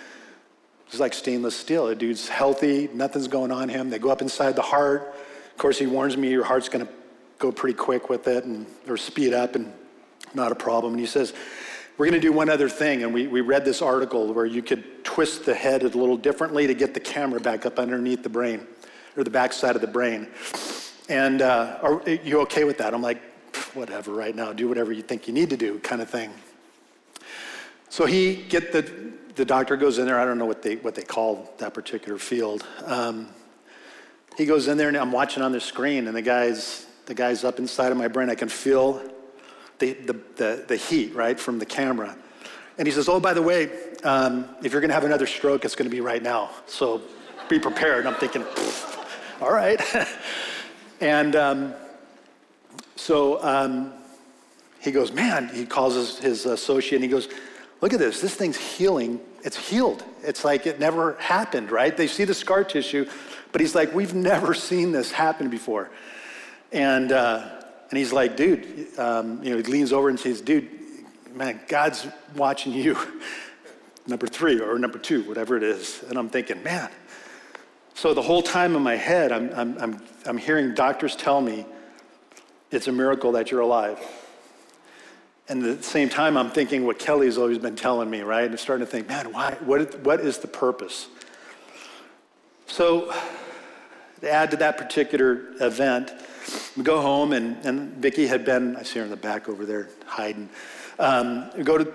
it's like stainless steel. The dude's healthy, nothing's going on him. They go up inside the heart. Of course, he warns me your heart's going to go pretty quick with it and or speed up and not a problem. And he says, we're going to do one other thing. And we, we read this article where you could twist the head a little differently to get the camera back up underneath the brain or the back side of the brain. And uh, are you okay with that? I'm like, whatever right now, do whatever you think you need to do, kind of thing. So he get the the doctor goes in there. I don't know what they what they call that particular field. Um, he goes in there and I'm watching on the screen, and the guy's the guy's up inside of my brain. I can feel the the the, the heat right from the camera. And he says, "Oh, by the way, um, if you're going to have another stroke, it's going to be right now. So be prepared." And I'm thinking, "All right." and um, so um, he goes, man, he calls his, his associate and he goes, look at this, this thing's healing. It's healed. It's like it never happened, right? They see the scar tissue, but he's like, we've never seen this happen before. And, uh, and he's like, dude, um, you know, he leans over and says, dude, man, God's watching you. number three or number two, whatever it is. And I'm thinking, man. So the whole time in my head, I'm, I'm, I'm, I'm hearing doctors tell me, it's a miracle that you're alive. And at the same time, I'm thinking what Kelly's always been telling me, right? I'm starting to think, man, why, what, what is the purpose? So, to add to that particular event, we go home, and, and Vicki had been, I see her in the back over there hiding. Um, go to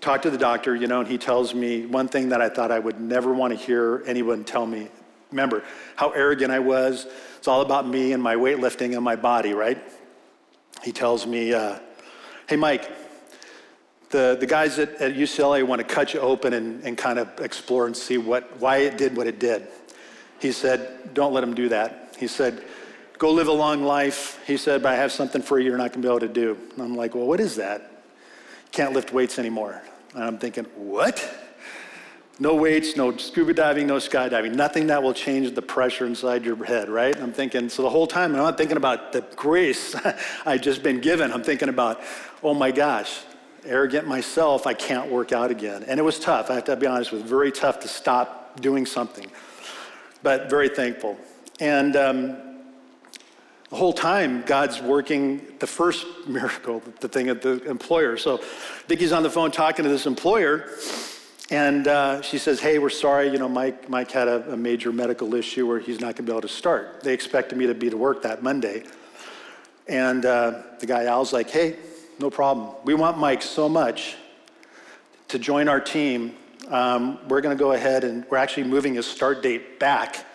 talk to the doctor, you know, and he tells me one thing that I thought I would never want to hear anyone tell me. Remember how arrogant I was. It's all about me and my weightlifting and my body, right? he tells me, uh, Hey, Mike, the, the guys at, at UCLA want to cut you open and, and kind of explore and see what, why it did what it did. He said, don't let them do that. He said, go live a long life. He said, but I have something for you you're not going to be able to do. And I'm like, well, what is that? Can't lift weights anymore. And I'm thinking, what? No weights, no scuba diving, no skydiving, nothing that will change the pressure inside your head, right? I'm thinking, so the whole time I'm not thinking about the grace I've just been given. I'm thinking about, oh my gosh, arrogant myself, I can't work out again. And it was tough. I have to be honest, it was very tough to stop doing something, but very thankful. And um, the whole time, God's working the first miracle, the thing at the employer. So Vicky's on the phone talking to this employer, and uh, she says, Hey, we're sorry. You know, Mike, Mike had a, a major medical issue where he's not going to be able to start. They expected me to be to work that Monday. And uh, the guy Al's like, Hey, no problem. We want Mike so much to join our team. Um, we're going to go ahead and we're actually moving his start date back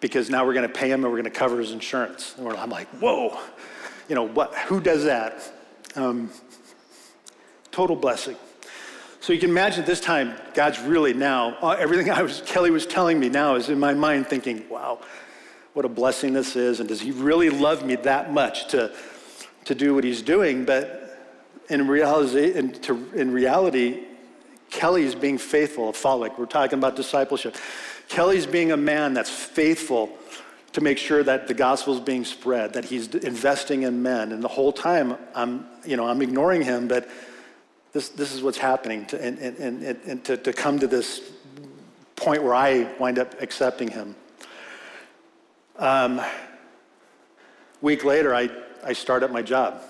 because now we're going to pay him and we're going to cover his insurance. And I'm like, whoa, you know, what, who does that? Um, total blessing. So you can imagine this time, God's really now, uh, everything I was, Kelly was telling me now is in my mind thinking, wow, what a blessing this is. And does he really love me that much to, to do what he's doing? But in reality, in, to, in reality, Kelly's being faithful, a follower. We're talking about discipleship. Kelly's being a man that's faithful to make sure that the gospel is being spread, that he's investing in men. And the whole time, I'm, you know, I'm ignoring him, but this, this is what's happening to, and, and, and, and to, to come to this point where I wind up accepting him. Um, week later, I, I start at my job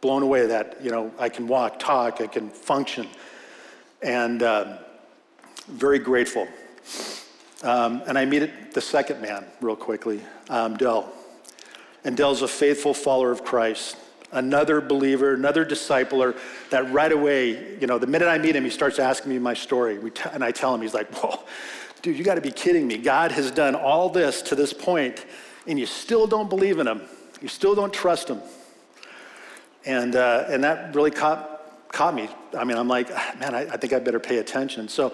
blown away that, you know, I can walk, talk, I can function, and um, very grateful. Um, and I meet the second man real quickly, um, Dell. And Dell's a faithful follower of Christ, another believer, another discipler that right away, you know, the minute I meet him, he starts asking me my story. T- and I tell him, he's like, whoa, dude, you got to be kidding me. God has done all this to this point, and you still don't believe in him. You still don't trust him. And, uh, and that really caught, caught me. I mean, I'm like, man, I, I, think I better pay attention. So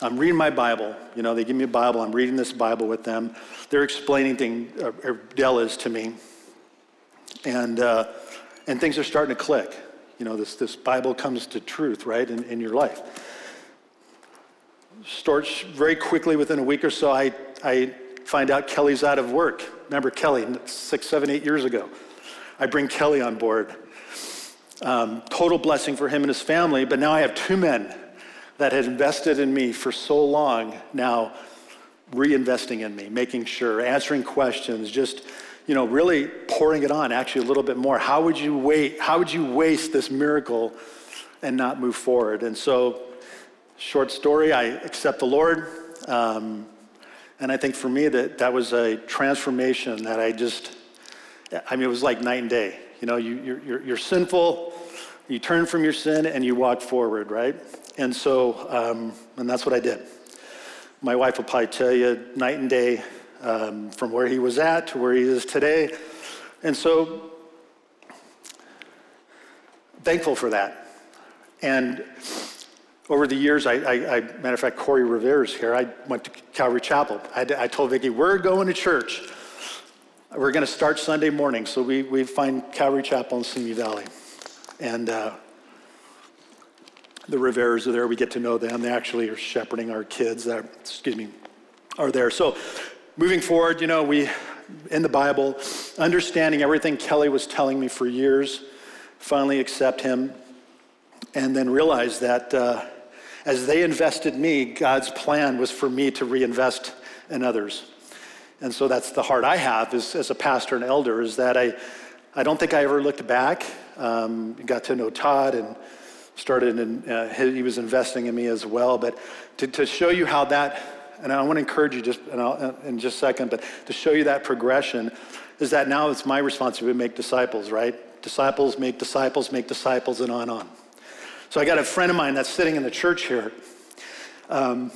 I'm reading my Bible. You know, they give me a Bible. I'm reading this Bible with them. They're explaining things, or, or Dell is to me. And, uh, and things are starting to click. You know, this, this Bible comes to truth, right, in, in your life. Starts very quickly within a week or so, I, I find out Kelly's out of work. Remember Kelly, six, seven, eight years ago. I bring Kelly on board um, total blessing for him and his family. But now I have two men that had invested in me for so long now reinvesting in me, making sure, answering questions, just you know, really pouring it on actually a little bit more. How would you wait? How would you waste this miracle and not move forward? And so, short story, I accept the Lord. Um, and I think for me that that was a transformation that I just, I mean, it was like night and day. You know, you, you're, you're, you're sinful, you turn from your sin, and you walk forward, right? And so, um, and that's what I did. My wife will probably tell you night and day um, from where he was at to where he is today. And so, thankful for that. And over the years, I, I, I matter of fact, Corey Rivera's here. I went to Calvary Chapel. I, I told Vicki, we're going to church. We're going to start Sunday morning, so we, we find Calvary Chapel in Simi Valley. And uh, the Riveras are there. We get to know them. They actually are shepherding our kids that, excuse me, are there. So moving forward, you know, we, in the Bible, understanding everything Kelly was telling me for years, finally accept him, and then realize that uh, as they invested me, God's plan was for me to reinvest in others. And so that's the heart I have as, as a pastor and elder is that I, I don't think I ever looked back. Um, got to know Todd and started, and uh, he was investing in me as well. But to, to show you how that, and I want to encourage you just in, just a second, but to show you that progression is that now it's my responsibility to make disciples, right? Disciples make disciples, make disciples, and on and on. So I got a friend of mine that's sitting in the church here. Um,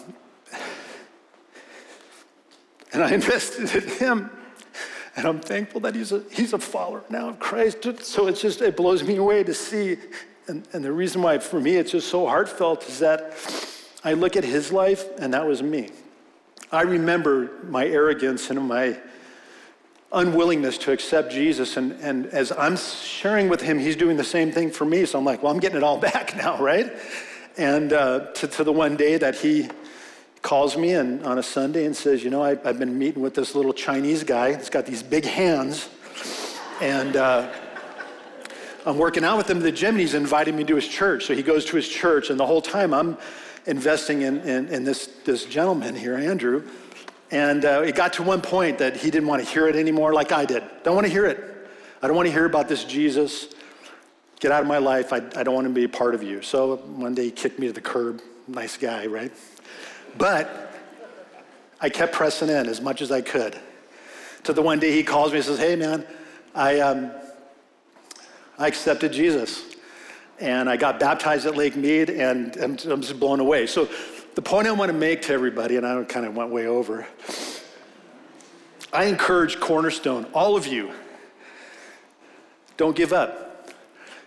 and I invested in him. And I'm thankful that he's a, he's a follower now of Christ. So it's just, it blows me away to see And, and the reason why, for me, it's just so heartfelt is that I look at his life, and that was me. I remember my arrogance and my unwillingness to accept Jesus. And, and as I'm sharing with him, he's doing the same thing for me. So I'm like, well, I'm getting it all back now, right? And uh, to, to the one day that he calls me and, on a Sunday and says, you know, I, have been meeting with this little Chinese guy. He's got these big hands. And uh, I'm working out with him at the gym, and he's inviting me to his church. So he goes to his church, and the whole time I'm investing in, in, in this, this gentleman here, Andrew. And uh, it got to one point that he didn't want to hear it anymore, like I did. Don't want to hear it. I don't want to hear about this Jesus. Get out of my life. I, I don't want to be a part of you. So one day he kicked me to the curb. Nice guy, right? But I kept pressing in as much as I could. To the one day he calls me and says, Hey, man, I, um, I accepted Jesus. And I got baptized at Lake Mead, and I'm, I'm just blown away. So the point I want to make to everybody, and I kind of went way over, I encourage Cornerstone, all of you, don't give up.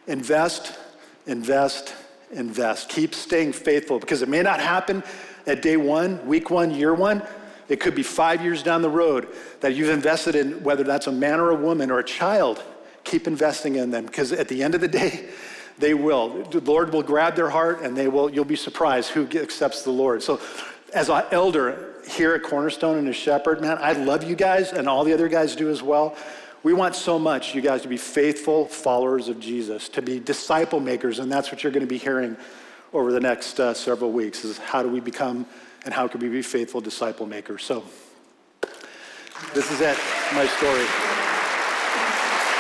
Invest, invest, invest. Keep staying faithful because it may not happen at day one, week one, year one. It could be five years down the road that you've invested in, whether that's a man or a woman or a child. Keep investing in them because at the end of the day, they will. The Lord will grab their heart and they will, you'll be surprised who accepts the Lord. So, as an elder here at Cornerstone and a shepherd, man, I love you guys and all the other guys do as well. We want so much you guys to be faithful followers of Jesus, to be disciple makers, and that's what you're going to be hearing over the next uh, several weeks is how do we become and how can we be faithful disciple makers. So, this is it, my story.